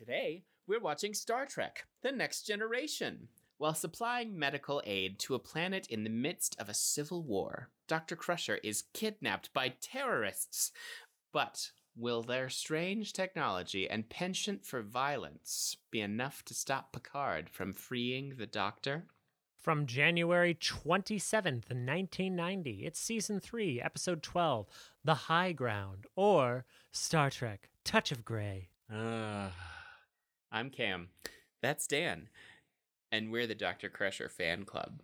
Today, we're watching Star Trek The Next Generation. While supplying medical aid to a planet in the midst of a civil war, Dr. Crusher is kidnapped by terrorists. But will their strange technology and penchant for violence be enough to stop Picard from freeing the Doctor? From January 27th, 1990, it's season 3, episode 12, The High Ground, or Star Trek Touch of Grey. Uh, I'm Cam. That's Dan. And we're the Dr. Crusher fan club.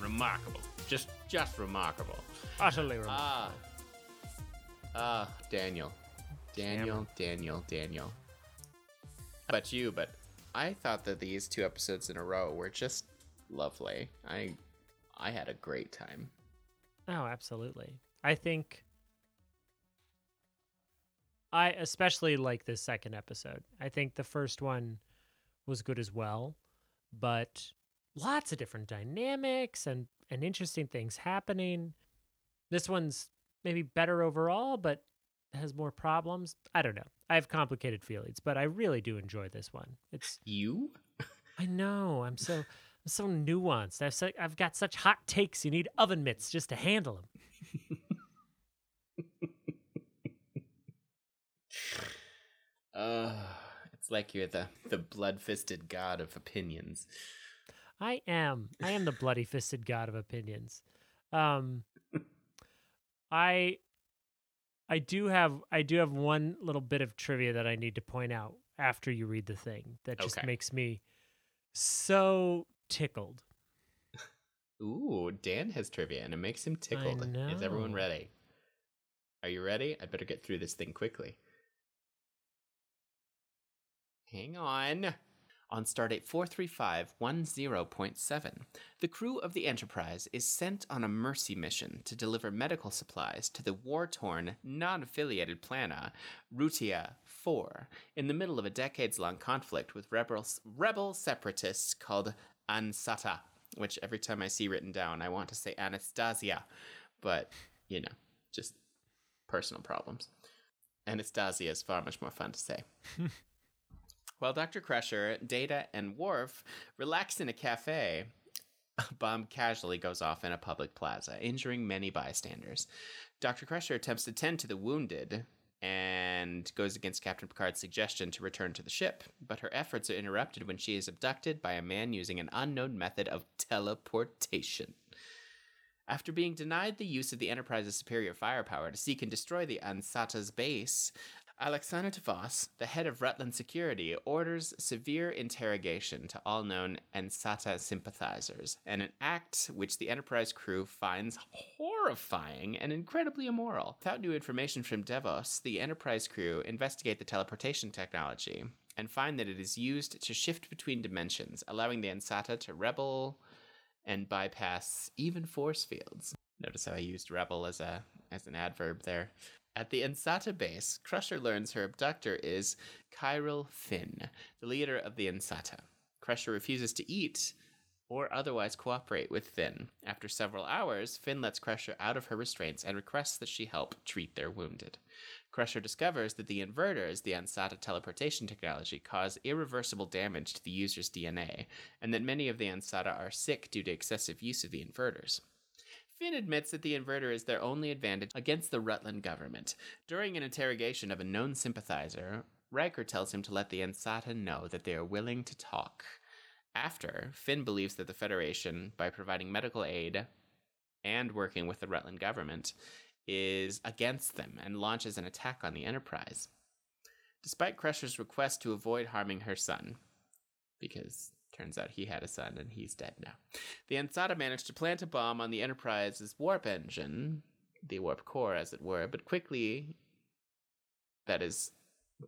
Remarkable. Just just remarkable. Utterly remarkable. Ah. Ah, Daniel. Daniel, Daniel, Daniel. About you, but I thought that these two episodes in a row were just lovely. I I had a great time. Oh, absolutely. I think I especially like this second episode. I think the first one was good as well, but lots of different dynamics and and interesting things happening. This one's maybe better overall, but has more problems. I don't know. I have complicated feelings, but I really do enjoy this one. It's You? I know. I'm so I'm so nuanced. I've so, I've got such hot takes. You need oven mitts just to handle them. Uh, it's like you're the the blood-fisted god of opinions. I am. I am the bloody fisted god of opinions. Um I I do have I do have one little bit of trivia that I need to point out after you read the thing that just Okay. makes me so tickled. Ooh, Dan has trivia and it makes him tickled. Is everyone ready? Are you ready? I better get through this thing quickly. Hang on. On stardate 43510.7, the crew of the Enterprise is sent on a mercy mission to deliver medical supplies to the war torn, non affiliated planet Rutia 4 in the middle of a decades long conflict with rebel separatists called Ansata, which every time I see written down, I want to say Anastasia, but you know, just personal problems. Anastasia is far much more fun to say. While Dr. Crusher, Data, and Worf relax in a cafe, a bomb casually goes off in a public plaza, injuring many bystanders. Dr. Crusher attempts to tend to the wounded and goes against Captain Picard's suggestion to return to the ship, but her efforts are interrupted when she is abducted by a man using an unknown method of teleportation. After being denied the use of the Enterprise's superior firepower to seek and destroy the Ansata's base, Alexana Devos, the head of Rutian Security, orders severe interrogation to all known Ansata sympathizers, and an act which the Enterprise crew finds horrifying and incredibly immoral. Without new information from Devos, the Enterprise crew investigate the teleportation technology and find that it is used to shift between dimensions, allowing the Ansata to rebel and bypass even force fields. Notice how I used rebel as a as an adverb there. At the Ansata base, Crusher learns her abductor is Kyril Finn, the leader of the Ansata. Crusher refuses to eat or otherwise cooperate with Finn. After several hours, Finn lets Crusher out of her restraints and requests that she help treat their wounded. Crusher discovers that the inverters, the Ansata teleportation technology, cause irreversible damage to the user's DNA, and that many of the Ansata are sick due to excessive use of the inverters. Finn admits that the inverter is their only advantage against the Rutian government. During an interrogation of a known sympathizer, Riker tells him to let the Ansata know that they are willing to talk. After, Finn believes that the Federation, by providing medical aid and working with the Rutian government, is against them and launches an attack on the Enterprise. Despite Crusher's request to avoid harming her son, because turns out he had a son and he's dead now, the Ansata managed to plant a bomb on the Enterprise's warp engine, the warp core, as it were, but quickly that is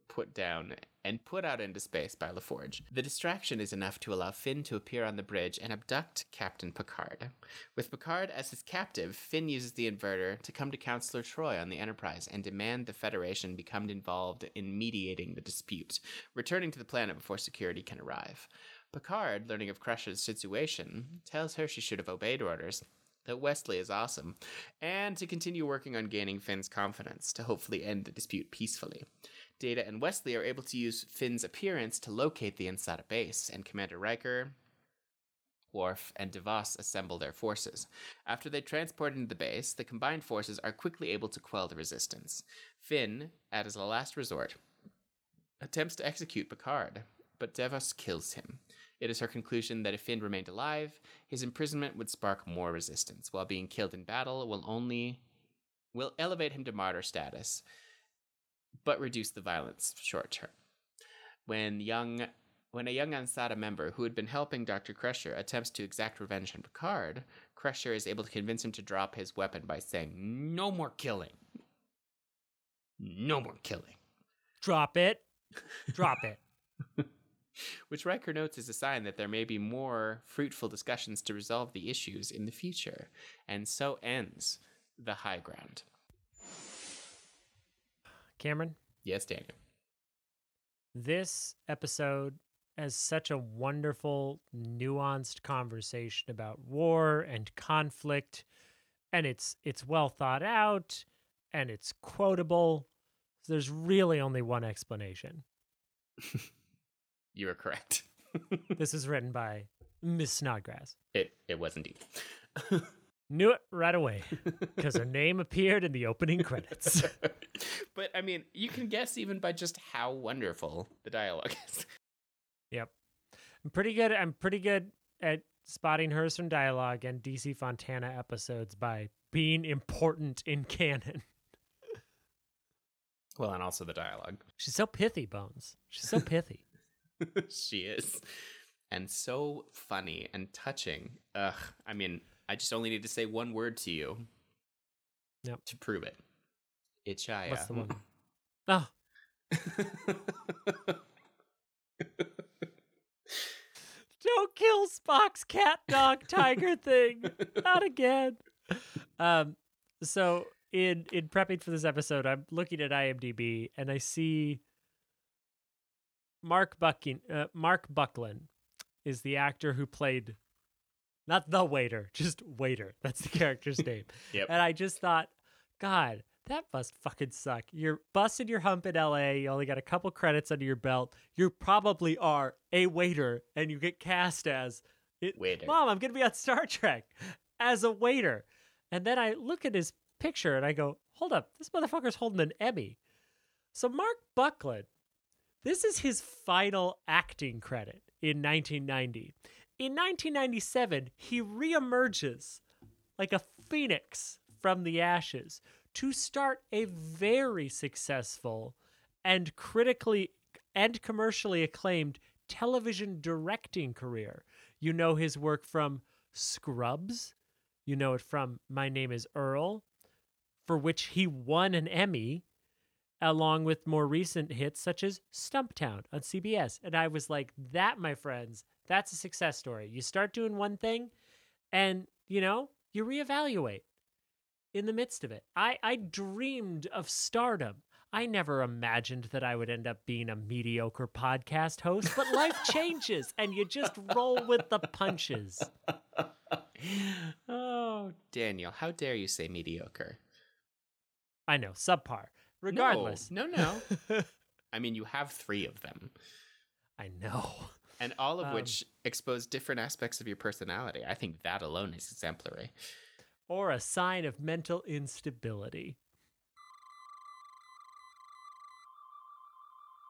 put down and put out into space by LaForge. The distraction is enough to allow Finn to appear on the bridge and abduct Captain Picard. With Picard as his captive, Finn uses the inverter to come to Counselor Troi on the Enterprise and demand the Federation become involved in mediating the dispute, returning to the planet before security can arrive. Picard, learning of Crusher's situation, tells her she should have obeyed orders that Wesley is awesome, and to continue working on gaining Finn's confidence to hopefully end the dispute peacefully. Data and Wesley are able to use Finn's appearance to locate the Ansata base, and Commander Riker, Worf, and DeVos assemble their forces. After they transport into the base, the combined forces are quickly able to quell the resistance. Finn, as a last resort, attempts to execute Picard, but Devos kills him. It is her conclusion that if Finn remained alive, his imprisonment would spark more resistance, while being killed in battle will only will elevate him to martyr status, but reduce the violence short term. When young when a young Ansata member who had been helping Dr. Crusher attempts to exact revenge on Picard, Crusher is able to convince him to drop his weapon by saying, No more killing. No more killing. Drop it. Drop it. which Riker notes is a sign that there may be more fruitful discussions to resolve the issues in the future. And so ends the high ground. Cameron, Yes, Daniel. this episode has such a wonderful, nuanced conversation about war and conflict, and it's it's well thought out and it's quotable. There's really only one explanation. You are correct. This is written by Miss Snodgrass. it it was indeed. Knew it right away because her name appeared in the opening credits. but I mean, you can guess even by just how wonderful the dialogue is. Yep. I'm pretty good. I'm pretty good at spotting hers from dialogue and DC Fontana episodes by being important in canon. Well, and also the dialogue. She's so pithy, Bones. She's so pithy. she is. And so funny and touching. Ugh. I mean, I just only need to say one word to you. Yep. To prove it. I-Chaya. What's the one? Oh, don't kill Spock's cat dog tiger thing. Not again. Um so in in prepping for this episode, I'm looking at IMDb and I see Mark Bucking uh, Marc Buckland is the actor who played not the waiter, just waiter. That's the character's name. Yep. And I just thought, God, that must fucking suck. You're busting your hump in LA. You only got a couple credits under your belt. You probably are a waiter, and you get cast as it, Waiter. Mom, I'm gonna be on Star Trek as a waiter. And then I look at his picture and I go, Hold up, this motherfucker's holding an Emmy. So Marc Buckland, this is his final acting credit in 1990. In 1997, he reemerges like a phoenix from the ashes to start a very successful and critically and commercially acclaimed television directing career. You know his work from Scrubs, you know it from My Name is Earl, for which he won an Emmy, along with more recent hits such as Stumptown on CBS. And I was like, that, my friends, that's a success story. You start doing one thing and, you know, you reevaluate in the midst of it. I, I dreamed of stardom. I never imagined that I would end up being a mediocre podcast host, but life changes and you just roll with the punches. oh, Daniel, how dare you say mediocre? I know, subpar. Regardless. No, no. no. I mean, you have three of them, I know. and all of Um, which expose different aspects of your personality. I think that alone is exemplary. Or a sign of mental instability.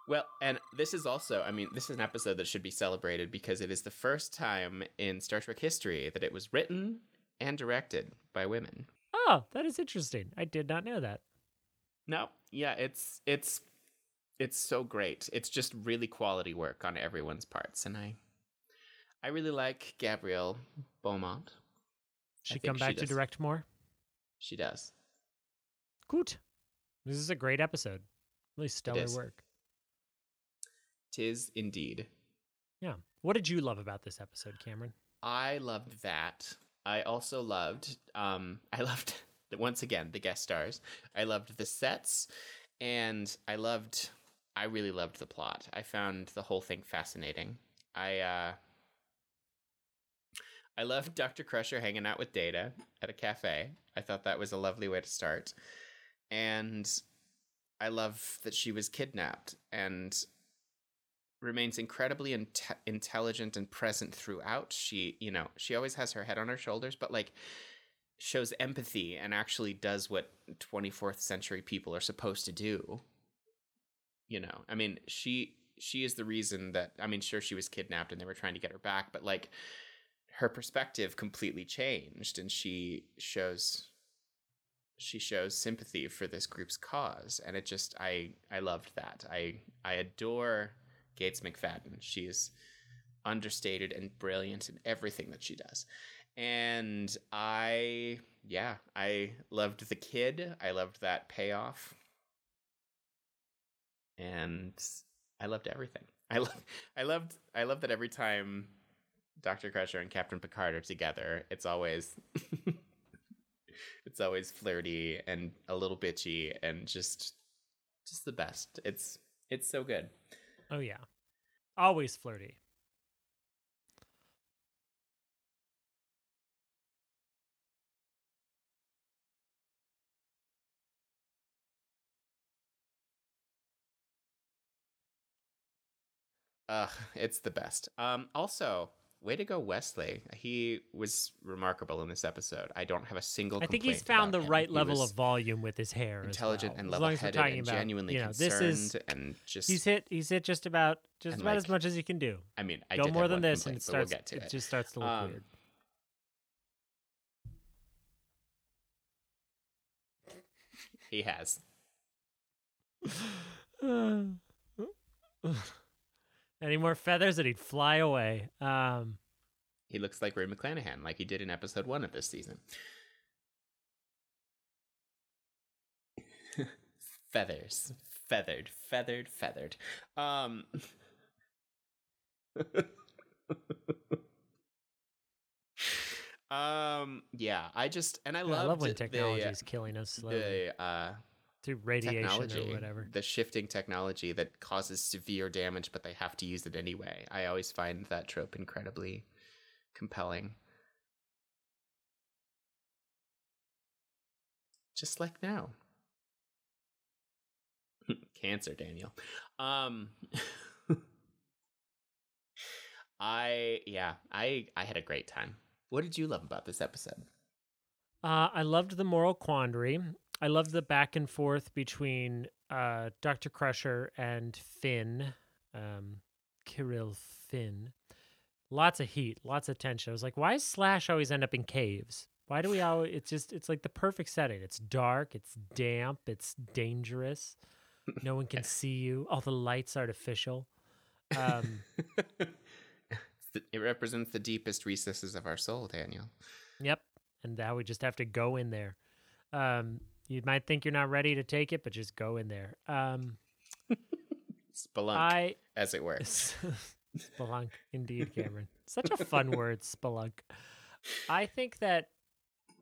Well, and this is also, I mean, this is an episode that should be celebrated because it is the first time in Star Trek history that it was written and directed by women. Oh, that is interesting. I did not know that. No, yeah, it's it's it's so great. It's just really quality work on everyone's parts, and I I really like Gabrielle Beaumont. She come she back to does. direct more? She does. Good. This is a great episode. Really stellar work. Tis indeed. Yeah. What did you love about this episode, Cameron? I loved that. I also loved um I loved once again the guest stars. I loved the sets and I loved I really loved the plot. I found the whole thing fascinating. I uh I loved Dr. Crusher hanging out with Data at a cafe. I thought that was a lovely way to start. And I love that she was kidnapped and remains incredibly inte- intelligent and present throughout. She, you know, she always has her head on her shoulders, but like shows empathy and actually does what 24th century people are supposed to do. You know, I mean, she she is the reason that I mean, sure she was kidnapped and they were trying to get her back, but like her perspective completely changed and she shows she shows sympathy for this group's cause. And it just i i loved that. I i adore gates mcfadden. She's understated and brilliant in everything that she does and i yeah i loved the kid i loved that payoff and i loved everything i love i loved i loved that every time Dr. Crusher and Captain Picard are together, it's always it's always flirty and a little bitchy and just just the best. It's it's so good. Oh yeah. Always flirty. Ugh, it's the best. Um also, way to go, Wesley. He was remarkable in this episode. I don't have a single. I think he's found the right level of volume with his hair. Intelligent well. and level-headed and about, genuinely you know, concerned. This is, and just he's hit. He's hit just about just about like, as much as you can do. I mean, I go more than this, and it starts. We'll it, it, just starts to look um, weird. He has. Any more feathers and he'd fly away. Um, he looks like Rue McClanahan, like he did in episode one of this season. Feathers. Feathered, feathered, feathered. Um Um yeah, I just and I, yeah, I love when technology is killing us slowly. The uh through radiation technology, or whatever. The shifting technology that causes severe damage, but they have to use it anyway. I always find that trope incredibly compelling. Just like now. Cancer, Daniel. Um I yeah, I I had a great time. What did you love about this episode? Uh, I loved the moral quandary. I love the back and forth between uh, Dr. Crusher and Finn, um, Kyril Finn. Lots of heat, lots of tension. I was like, why does Slash always end up in caves? Why do we always? It's just, it's like the perfect setting. It's dark, it's damp, it's dangerous. No one can see you. All the lights artificial. Um, it represents the deepest recesses of our soul, Daniel. Yep, and now we just have to go in there. Um, you might think you're not ready to take it, but just go in there. Um, spelunk, I, as it were. spelunk, indeed, Cameron. Such a fun word, spelunk. I think that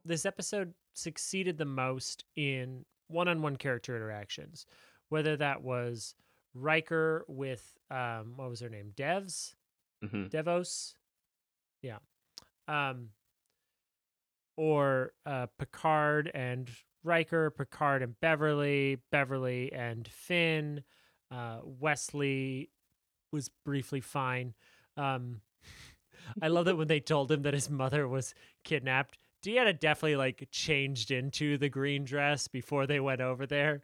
this episode succeeded the most in one-on-one character interactions, whether that was Riker with um, what was her name, Devs, mm-hmm. Devos, yeah, um, or uh, Picard and Riker, Picard, and Beverly, Beverly and Finn. Uh, Wesley was briefly fine. Um, I love that when they told him that his mother was kidnapped, Deanna definitely like changed into the green dress before they went over there.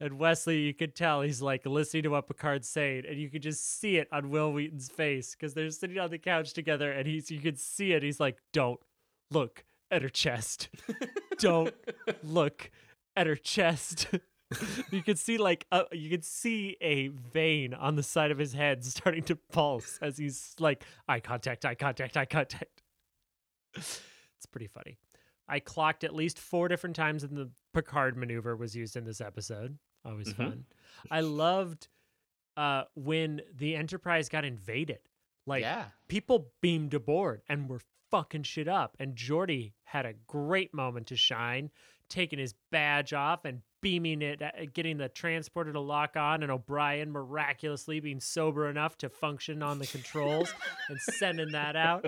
And Wesley, you could tell he's like listening to what Picard's saying, and you could just see it on Wil Wheaton's face because they're sitting on the couch together, and he's you could see it. He's like, "Don't look at her chest. Don't look at her chest. you could see like a, you could see a vein on the side of his head starting to pulse as he's like eye contact, eye contact, eye contact. it's pretty funny. I clocked at least four different times in the Picard maneuver was used in this episode. Always mm-hmm. fun. I loved uh, when the Enterprise got invaded. Like yeah. people beamed aboard and were fucking shit up. And Geordi had a great moment to shine, taking his badge off and beaming it, uh, getting the transporter to lock on, and O'Brien miraculously being sober enough to function on the controls and sending that out.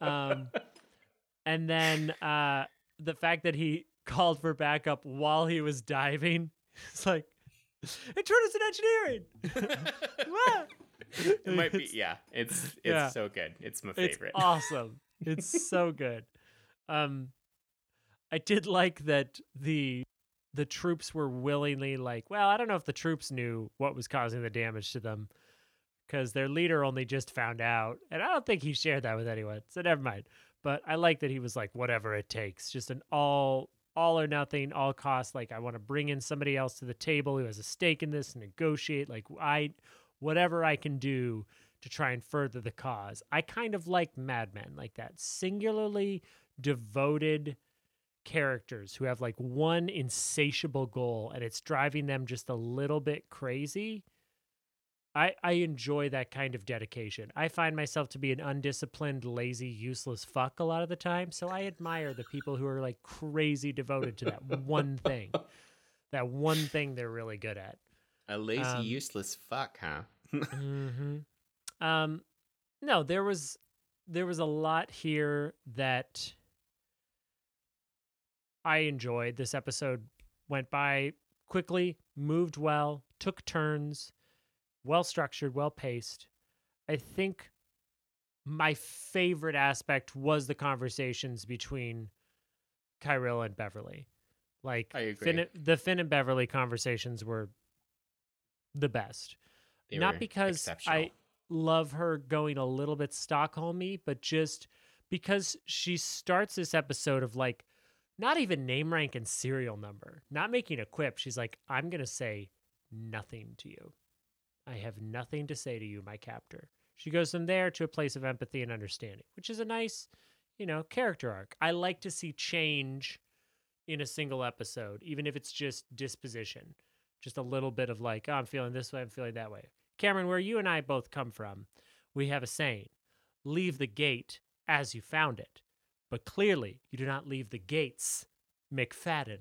Um, and then uh, the fact that he called for backup while he was diving, it's like, it turned us in engineering. What? it might be yeah it's it's Yeah. so good it's my It's favorite awesome. It's so good. Um I did like that the the troops were willingly like, well, I don't know if the troops knew what was causing the damage to them cuz their leader only just found out. And I don't think he shared that with anyone. So never mind. But I like that he was like whatever it takes, just an all all or nothing, all costs like I want to bring in somebody else to the table who has a stake in this and negotiate like I whatever I can do to try and further the cause. I kind of like Mad Men, like that singularly devoted characters who have like one insatiable goal and it's driving them just a little bit crazy. I I enjoy that kind of dedication. I find myself to be an undisciplined, lazy, useless fuck a lot of the time, so I admire the people who are like crazy devoted to that one thing. That one thing they're really good at. a lazy um, useless fuck huh hmm Um, no, there was there was a lot here that I enjoyed. This episode went by quickly, moved well, took turns, well structured, well paced. I think my favorite aspect was the conversations between Kyril and Beverly. Like I agree. Finn, the Finn and Beverly conversations were the best They not because. I love her going a little bit Stockholmy, but just because she starts this episode of like not even name rank and serial number, not making a quip. She's like, I'm gonna say nothing to you. I have nothing to say to you, my captor. She goes from there to a place of empathy and understanding, which is a nice, you know, character arc. I like to see change in a single episode, even if it's just disposition. Just a little bit of like, oh, I'm feeling this way, I'm feeling that way. Cameron, where you and I both come from, we have a saying leave the gate as you found it. But clearly, you do not leave the gates, McFadden,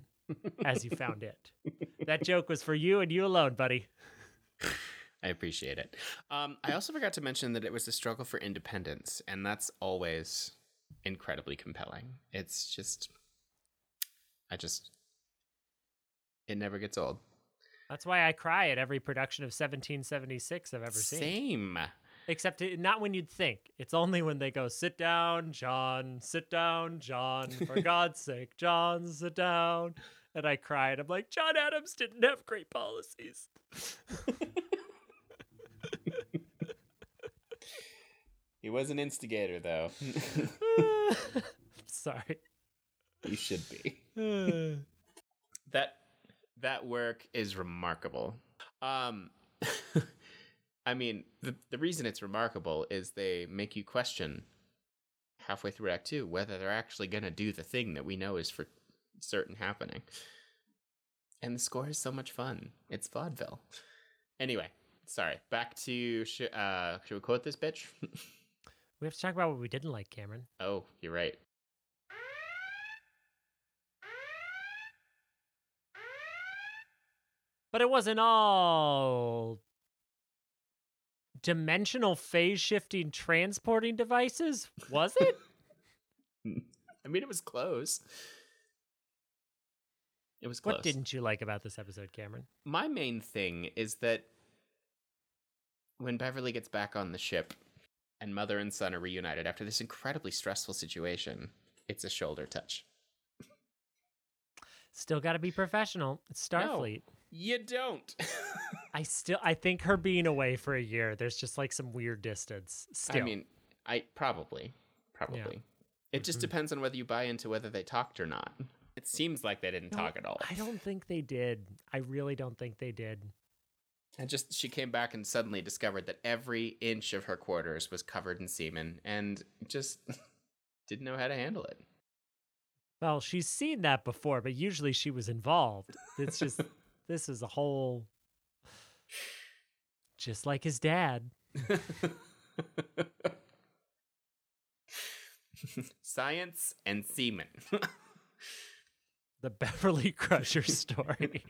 as you found it. That joke was for you and you alone, buddy. I appreciate it. Um, I also forgot to mention that it was a struggle for independence, and that's always incredibly compelling. It's just, I just, it never gets old. That's why I cry at every production of 1776 I've ever seen. Same. Except it, not when you'd think. It's only when they go, sit down, John, sit down, John, for God's sake, John, sit down. And I cried. I'm like, John Adams didn't have great policies. He was an instigator, though. Sorry. you should be. that that work is remarkable. Um, I mean, the the reason it's remarkable is they make you question halfway through Act Two whether they're actually gonna do the thing that we know is for certain happening. And the score is so much fun. It's vaudeville. Anyway, sorry. Back to sh- uh, should we quote this bitch? we have to talk about what we didn't like, Cameron. oh, you're right. But it wasn't all dimensional phase shifting transporting devices, was it? I mean, it was close. It was close. what didn't you like about this episode, Cameron? My main thing is that when Beverly gets back on the ship and mother and son are reunited after this incredibly stressful situation, it's a shoulder touch. Still got to be professional. It's No. You don't. I still I think her being away for a year, there's just like some weird distance. Still. I mean, I probably, probably. It just Mhm. depends on whether you buy into whether they talked or not. It seems like they didn't No, talk at all. I don't think they did. I really don't think they did. And just she came back and suddenly discovered that every inch of her quarters was covered in semen and just didn't know how to handle it. Well, she's seen that before, but usually she was involved. It's just this is a whole just like his dad. Science and semen. The Beverly Crusher story.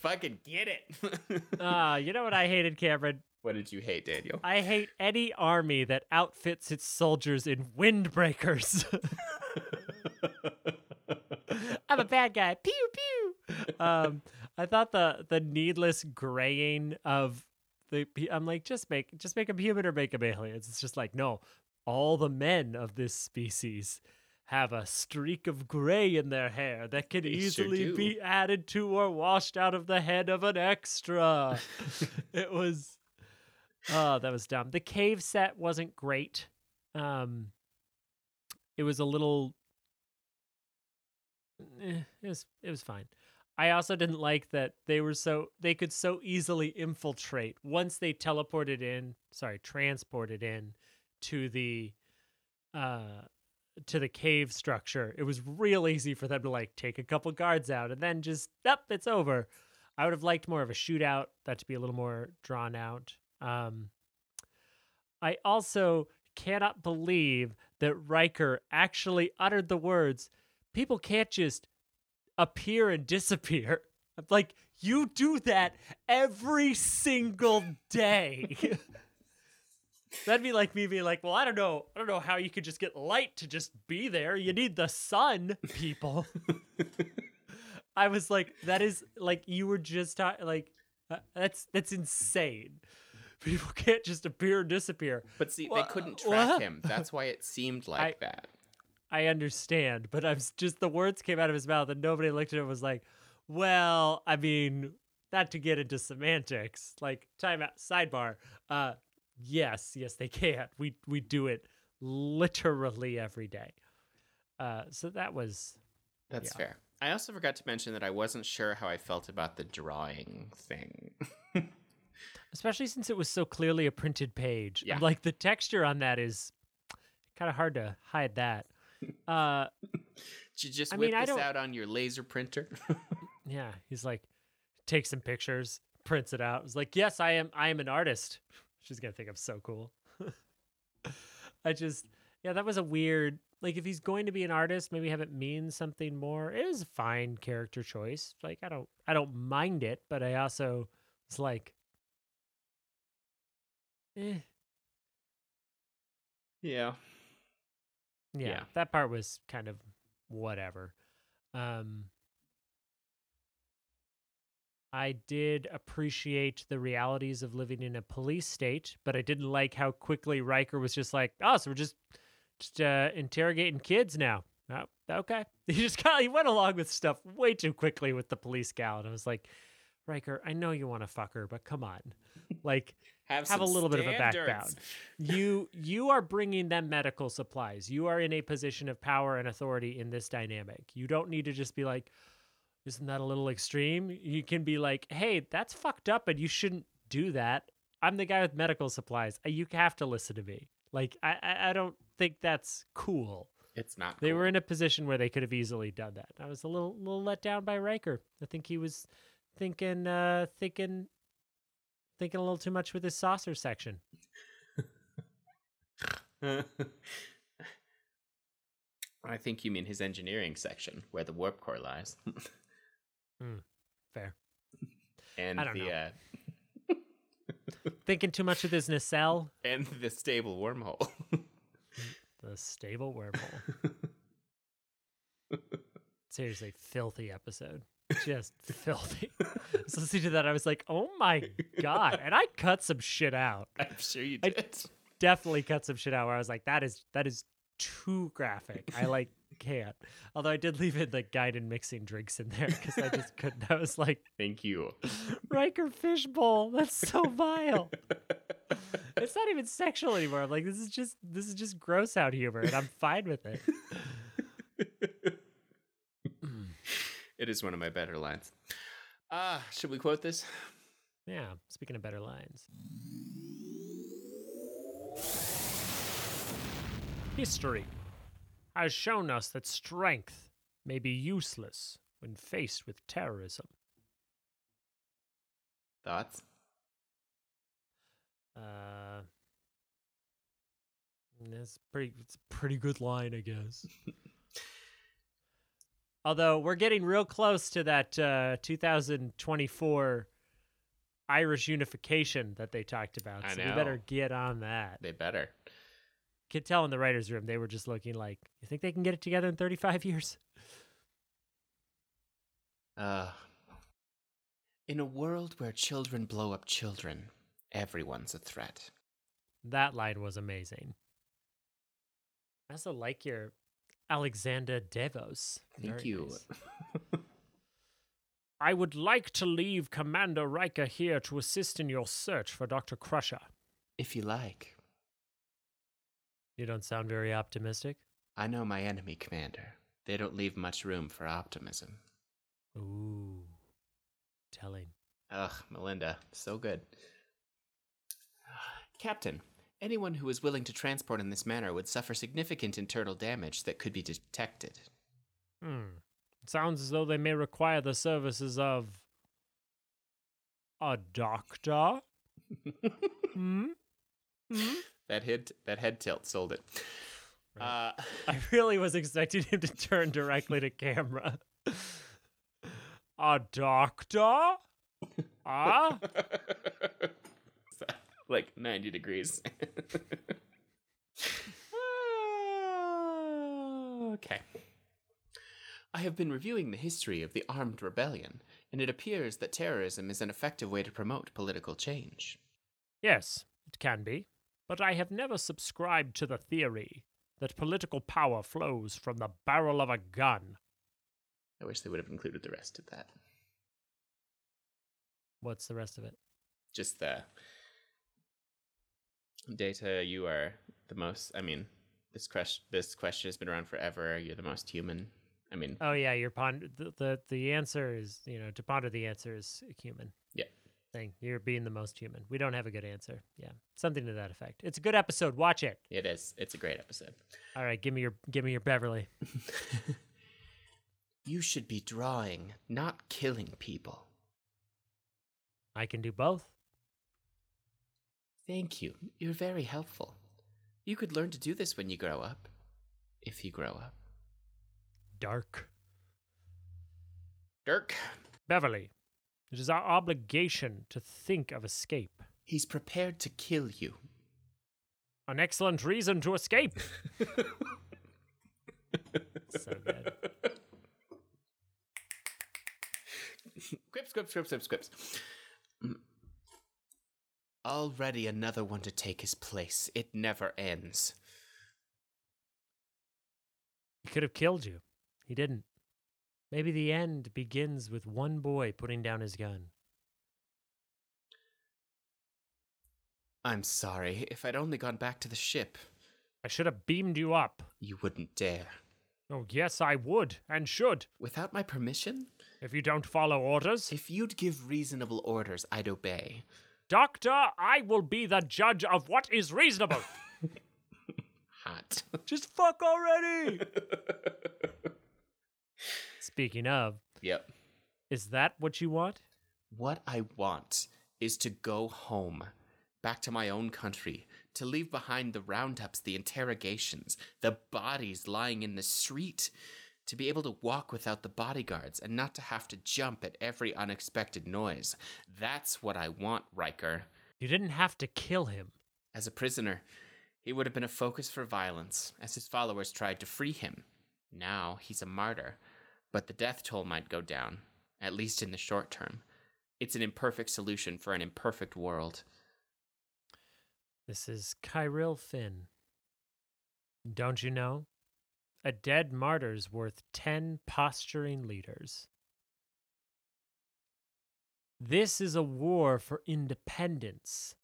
Fucking get it. Ah, you know what I hated, Cameron? what did you hate, Daniel? I hate any army that outfits its soldiers in windbreakers. I'm a bad guy. Pew pew. Um, I thought the the needless graying of the I'm like just make just make them human or make them aliens. It's just like no, all the men of this species have a streak of gray in their hair that can They easily do. be added to or washed out of the head of an extra. it was oh that was dumb the cave set wasn't great um it was a little eh, it was it was fine. I also didn't like that they were so they could so easily infiltrate once they teleported in sorry transported in to the uh to the cave structure. It was real easy for them to like take a couple guards out and then just up it's over. I would have liked more of a shootout that to be a little more drawn out. Um, I also cannot believe that Riker actually uttered the words, people can't just appear and disappear. I'm like, you do that every single day. That'd be like me being like, well, I don't know. I don't know how you could just get light to just be there. You need the sun, people. I was like, that is like you were just ta- like, uh, that's that's insane. People can't just appear and disappear. But see, Wha- they couldn't track what? him. That's why it seemed like that. I understand, but I'm just the words came out of his mouth, and nobody looked at it and was like, "Well, I mean, not to get into semantics, like time out sidebar. Uh, yes, yes, they can. We we do it literally every day. Uh, so that was That's Yeah. fair. I also forgot to mention that I wasn't sure how I felt about the drawing thing. especially since it was so clearly a printed page. Yeah. Like the texture on that is kind of hard to hide that. Uh, Did you just I whip mean, I this don't- out on your laser printer? yeah, he's like, takes some pictures, prints it out. It's like, yes, I am. I am an artist. She's gonna think I'm so cool. I just, yeah, that was a weird. Like, if he's going to be an artist, maybe have it mean something more. It is a fine character choice. Like, I don't, I don't mind it, but I also, it's like, eh, yeah. Yeah, Yeah. that part was kind of whatever. Um I did appreciate the realities of living in a police state, but I didn't like how quickly Riker was just like, "Oh, so we're just just uh, interrogating kids now." Oh, okay. He just kind of he went along with stuff way too quickly with the police gal, and I was like, "Riker, I know you want to fuck her, but come on, like." Have, have a little bit of a standards. background. you you are bringing them medical supplies. You are in a position of power and authority in this dynamic. You don't need to just be like, isn't that a little extreme? You can be like, hey, that's fucked up, and you shouldn't do that. I'm the guy with medical supplies. Uh, You have to listen to me. Like I I, I don't think that's cool. It's not. They cool. were in a position where they could have easily done that. I was a little little let down by Riker. I think he was thinking uh thinking thinking a little too much with his saucer section. I think you mean his engineering section, where the warp core lies, Fair. and I don't the know. Uh, Thinking too much with his nacelle. and the stable wormhole. The stable wormhole. Seriously, filthy episode. Just filthy. so listening to that, I was like, oh my God. And I cut some shit out. I'm sure you I- did. Definitely cut some shit out where I was like, that is that is too graphic. I like can't. Although I did leave in the guided mixing drinks in there because I just couldn't. I was like, Thank you. Riker fishbowl. That's so vile. it's not even sexual anymore. I'm like, this is just this is just gross out humor, and I'm fine with it. It is one of my better lines. Ah, should we quote this? Yeah. Speaking of better lines. History has shown us that strength may be useless when faced with terrorism. Thoughts? Uh, that's pretty. It's a pretty good line, I guess. Although we're getting real close to that uh, 2024 Irish unification that they talked about, I so we better get on that. They better. Could tell in the writers' room they were just looking like, "You think they can get it together in 35 years?" Uh, in a world where children blow up children, everyone's a threat. That line was amazing. I also like your Alexana Devos. Thank Very you. nice. I would like to leave Commander Riker here to assist in your search for Dr. Crusher. If you like. You don't sound very optimistic. I know my enemy, Commander. They don't leave much room for optimism. Ooh. Telling. Ugh, Melinda, so good. Captain, anyone who is willing to transport in this manner would suffer significant internal damage that could be detected. Hmm. It sounds as though they may require the services of a doctor. hmm? Hmm? That head, that head tilt sold it. Right. Uh, I really was expecting him to turn directly to camera. A doctor? Ah? Like 90 degrees. okay. I have been reviewing the history of the armed rebellion, and it appears that terrorism is an effective way to promote political change. Yes, it can be. But I have never subscribed to the theory that political power flows from the barrel of a gun. I wish they would have included the rest of that. What's the rest of it? Just the data. You are the most. I mean, this question. This question has been around forever. You're the most human. I mean, Oh yeah, you're pond the, the the answer is, you know, to ponder the answer is human. Yeah. Thing. You're being the most human. We don't have a good answer. Yeah. Something to that effect. It's a good episode. Watch it. it is. It's a great episode. All right, give me your give me your Beverly. you should be drawing, not killing people. I can do both. Thank you. You're very helpful. You could learn to do this when you grow up. If you grow up. Dark. Dirk. Beverly, it is our obligation to think of escape. He's prepared to kill you. An excellent reason to escape. so. Quips, quips, quips, quips, quips. Already another one to take his place. It never ends. He could have killed you. He didn't. Maybe the end begins with one boy putting down his gun. I'm sorry. If I'd only gone back to the ship, I should have beamed you up. you wouldn't dare. Oh, yes, I would and should. Without my permission? If you don't follow orders, If you'd give reasonable orders, I'd obey. Doctor, I will be the judge of what is reasonable. Hot. Just fuck already. Speaking of, yep. is that what you want? What I want is to go home, back to my own country, to leave behind the roundups, the interrogations, the bodies lying in the street, to be able to walk without the bodyguards and not to have to jump at every unexpected noise. That's what I want, Riker. You didn't have to kill him. As a prisoner, he would have been a focus for violence as his followers tried to free him. Now he's a martyr, but the death toll might go down, at least in the short term. It's an imperfect solution for an imperfect world. This is Kyril Finn. Don't you know? A dead martyr's worth 10 posturing leaders. This is a war for independence.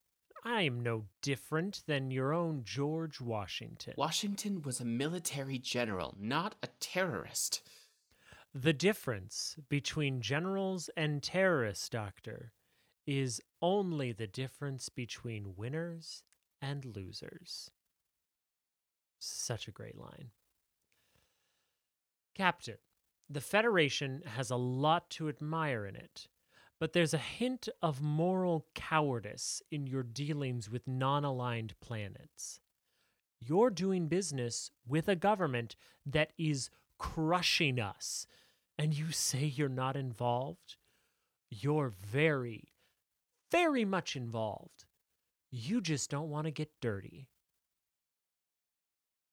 I am no different than your own George Washington. Washington was a military general, not a terrorist. The difference between generals and terrorists, Doctor, is only the difference between winners and losers. Such a great line. Captain, the Federation has a lot to admire in it, But there's a hint of moral cowardice in your dealings with non aligned planets. You're doing business with a government that is crushing us, and you say you're not involved? You're very, very much involved. You just don't want to get dirty.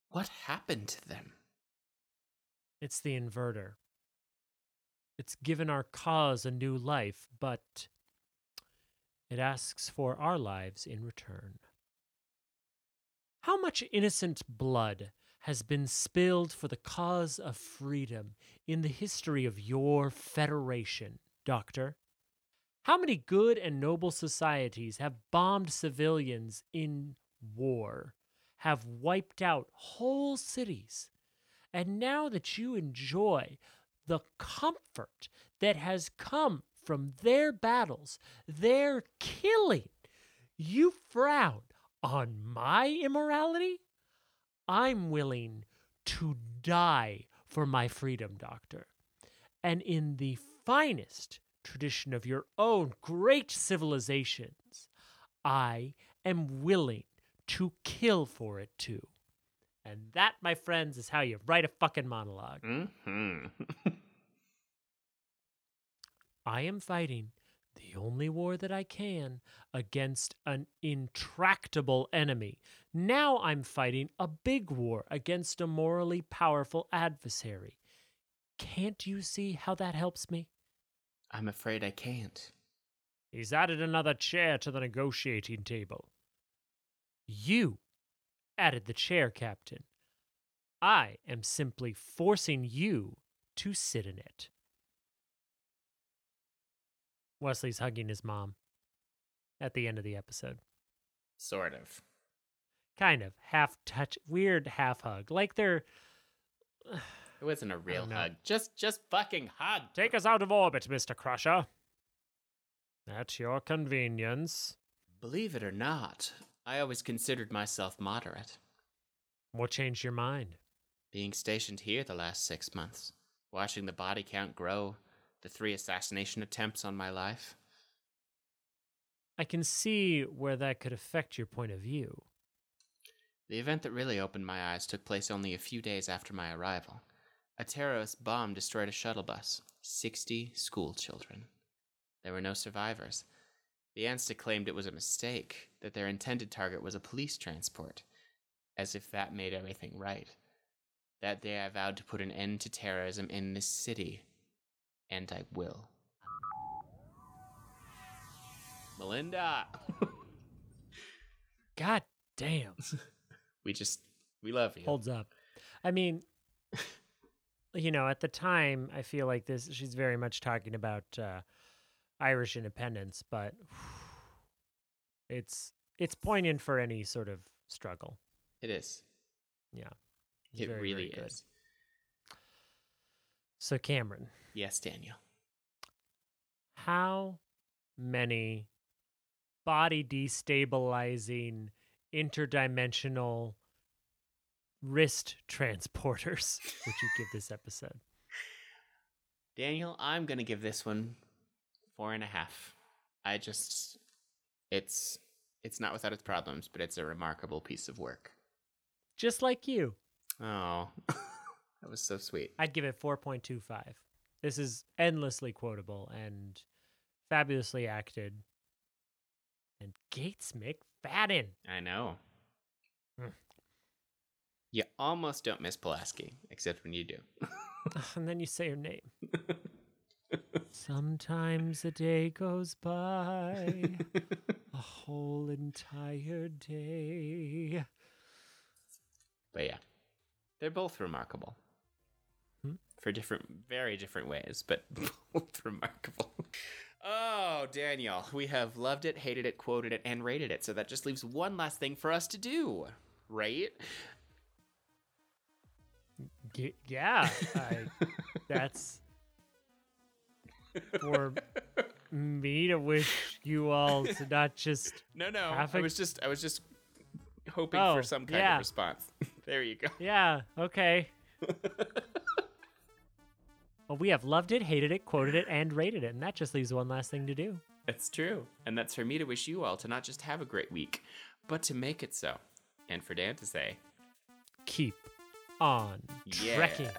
What happened to them? It's the inverter. It's given our cause a new life, but it asks for our lives in return. How much innocent blood has been spilled for the cause of freedom in the history of your federation, Doctor? How many good and noble societies have bombed civilians in war, have wiped out whole cities? And now that you enjoy the comfort that has come from their battles, their killing, you frown on my immorality? I'm willing to die for my freedom, Doctor. And in the finest tradition of your own great civilizations, I am willing to kill for it too. And that, my friends, is how you write a fucking monologue. Mm-hmm. I am fighting the only war that I can against an intractable enemy. Now I'm fighting a big war against a morally powerful adversary. Can't you see how that helps me? I'm afraid I can't. He's added another chair to the negotiating table. You added the chair, Captain. I am simply forcing you to sit in it. Wesley's hugging his mom at the end of the episode. Sort of. Kind of half touch, weird half hug. Like they're. It wasn't a real hug. Just just fucking hug. Take us out of orbit, Mr. Crusher. At your convenience. Believe it or not, I always considered myself moderate. What changed your mind? Being stationed here the last six months, watching the body count grow, the three assassination attempts on my life. I can see where that could affect your point of view. The event that really opened my eyes took place only a few days after my arrival. A terrorist bomb destroyed a shuttle bus, 60 school children. There were no survivors. The Ansata claimed it was a mistake, that their intended target was a police transport, as if that made everything right. That day I vowed to put an end to terrorism in this city, and I will. Melinda! God damn. we just, we love you. Holds up. I mean, you know, at the time, I feel like this, she's very much talking about uh, Irish independence, but it's it's poignant for any sort of struggle. It is. Yeah. It very, really very is. So, Cameron, Yes, Daniel. how many body destabilizing interdimensional wrist transporters would you give this episode? Daniel, I'm gonna give this one four and a half. I just, it's, it's not without its problems, but it's a remarkable piece of work. Just like you, Oh, that was so sweet. I'd give it 4.25. This is endlessly quotable and fabulously acted. And Gates McFadden. I know. Hmm. You almost don't miss Pulaski, except when you do. And then you say her name. Sometimes a day goes by, a whole entire day. But yeah, they're both remarkable. Hmm? For different, very different ways, but both remarkable. Oh, Daniel, we have loved it, hated it, quoted it, and rated it. So that just leaves one last thing for us to do, right? G- yeah, I, that's for me to wish you all to not just No, no, I was just, I was just hoping Oh, for some kind yeah. of response. there you go. yeah okay Well, we have loved it, hated it, quoted it, and rated it, and that just leaves one last thing to do. That's true. And that's for me to wish you all to not just have a great week, but to make it so. And for Dan to say, Keep on Yeah. trekking.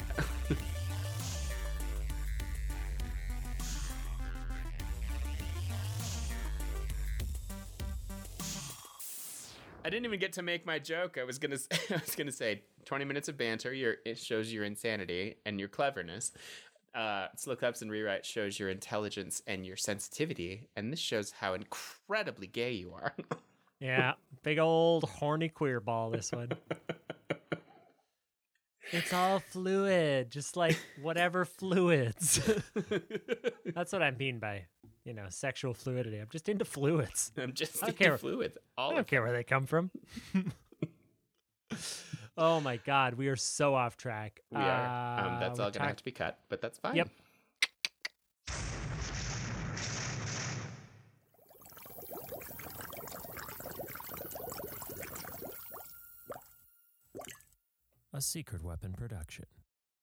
I didn't even get to make my joke. I was gonna, I was gonna say, twenty minutes of banter. Your it shows your insanity and your cleverness. Uh, slow claps and rewrite shows your intelligence and your sensitivity, and this shows how incredibly gay you are. Yeah, big old horny queer ball, this one. It's all fluid, just like whatever fluids. That's what I mean by, you know, sexual fluidity. I'm just into fluids. I'm just I don't into care. fluid. I don't care where they come from. oh my god, we are so off track. we are. Um, Uh, that's we're all gonna have to be cut, but that's fine. Yep. A secret weapon production.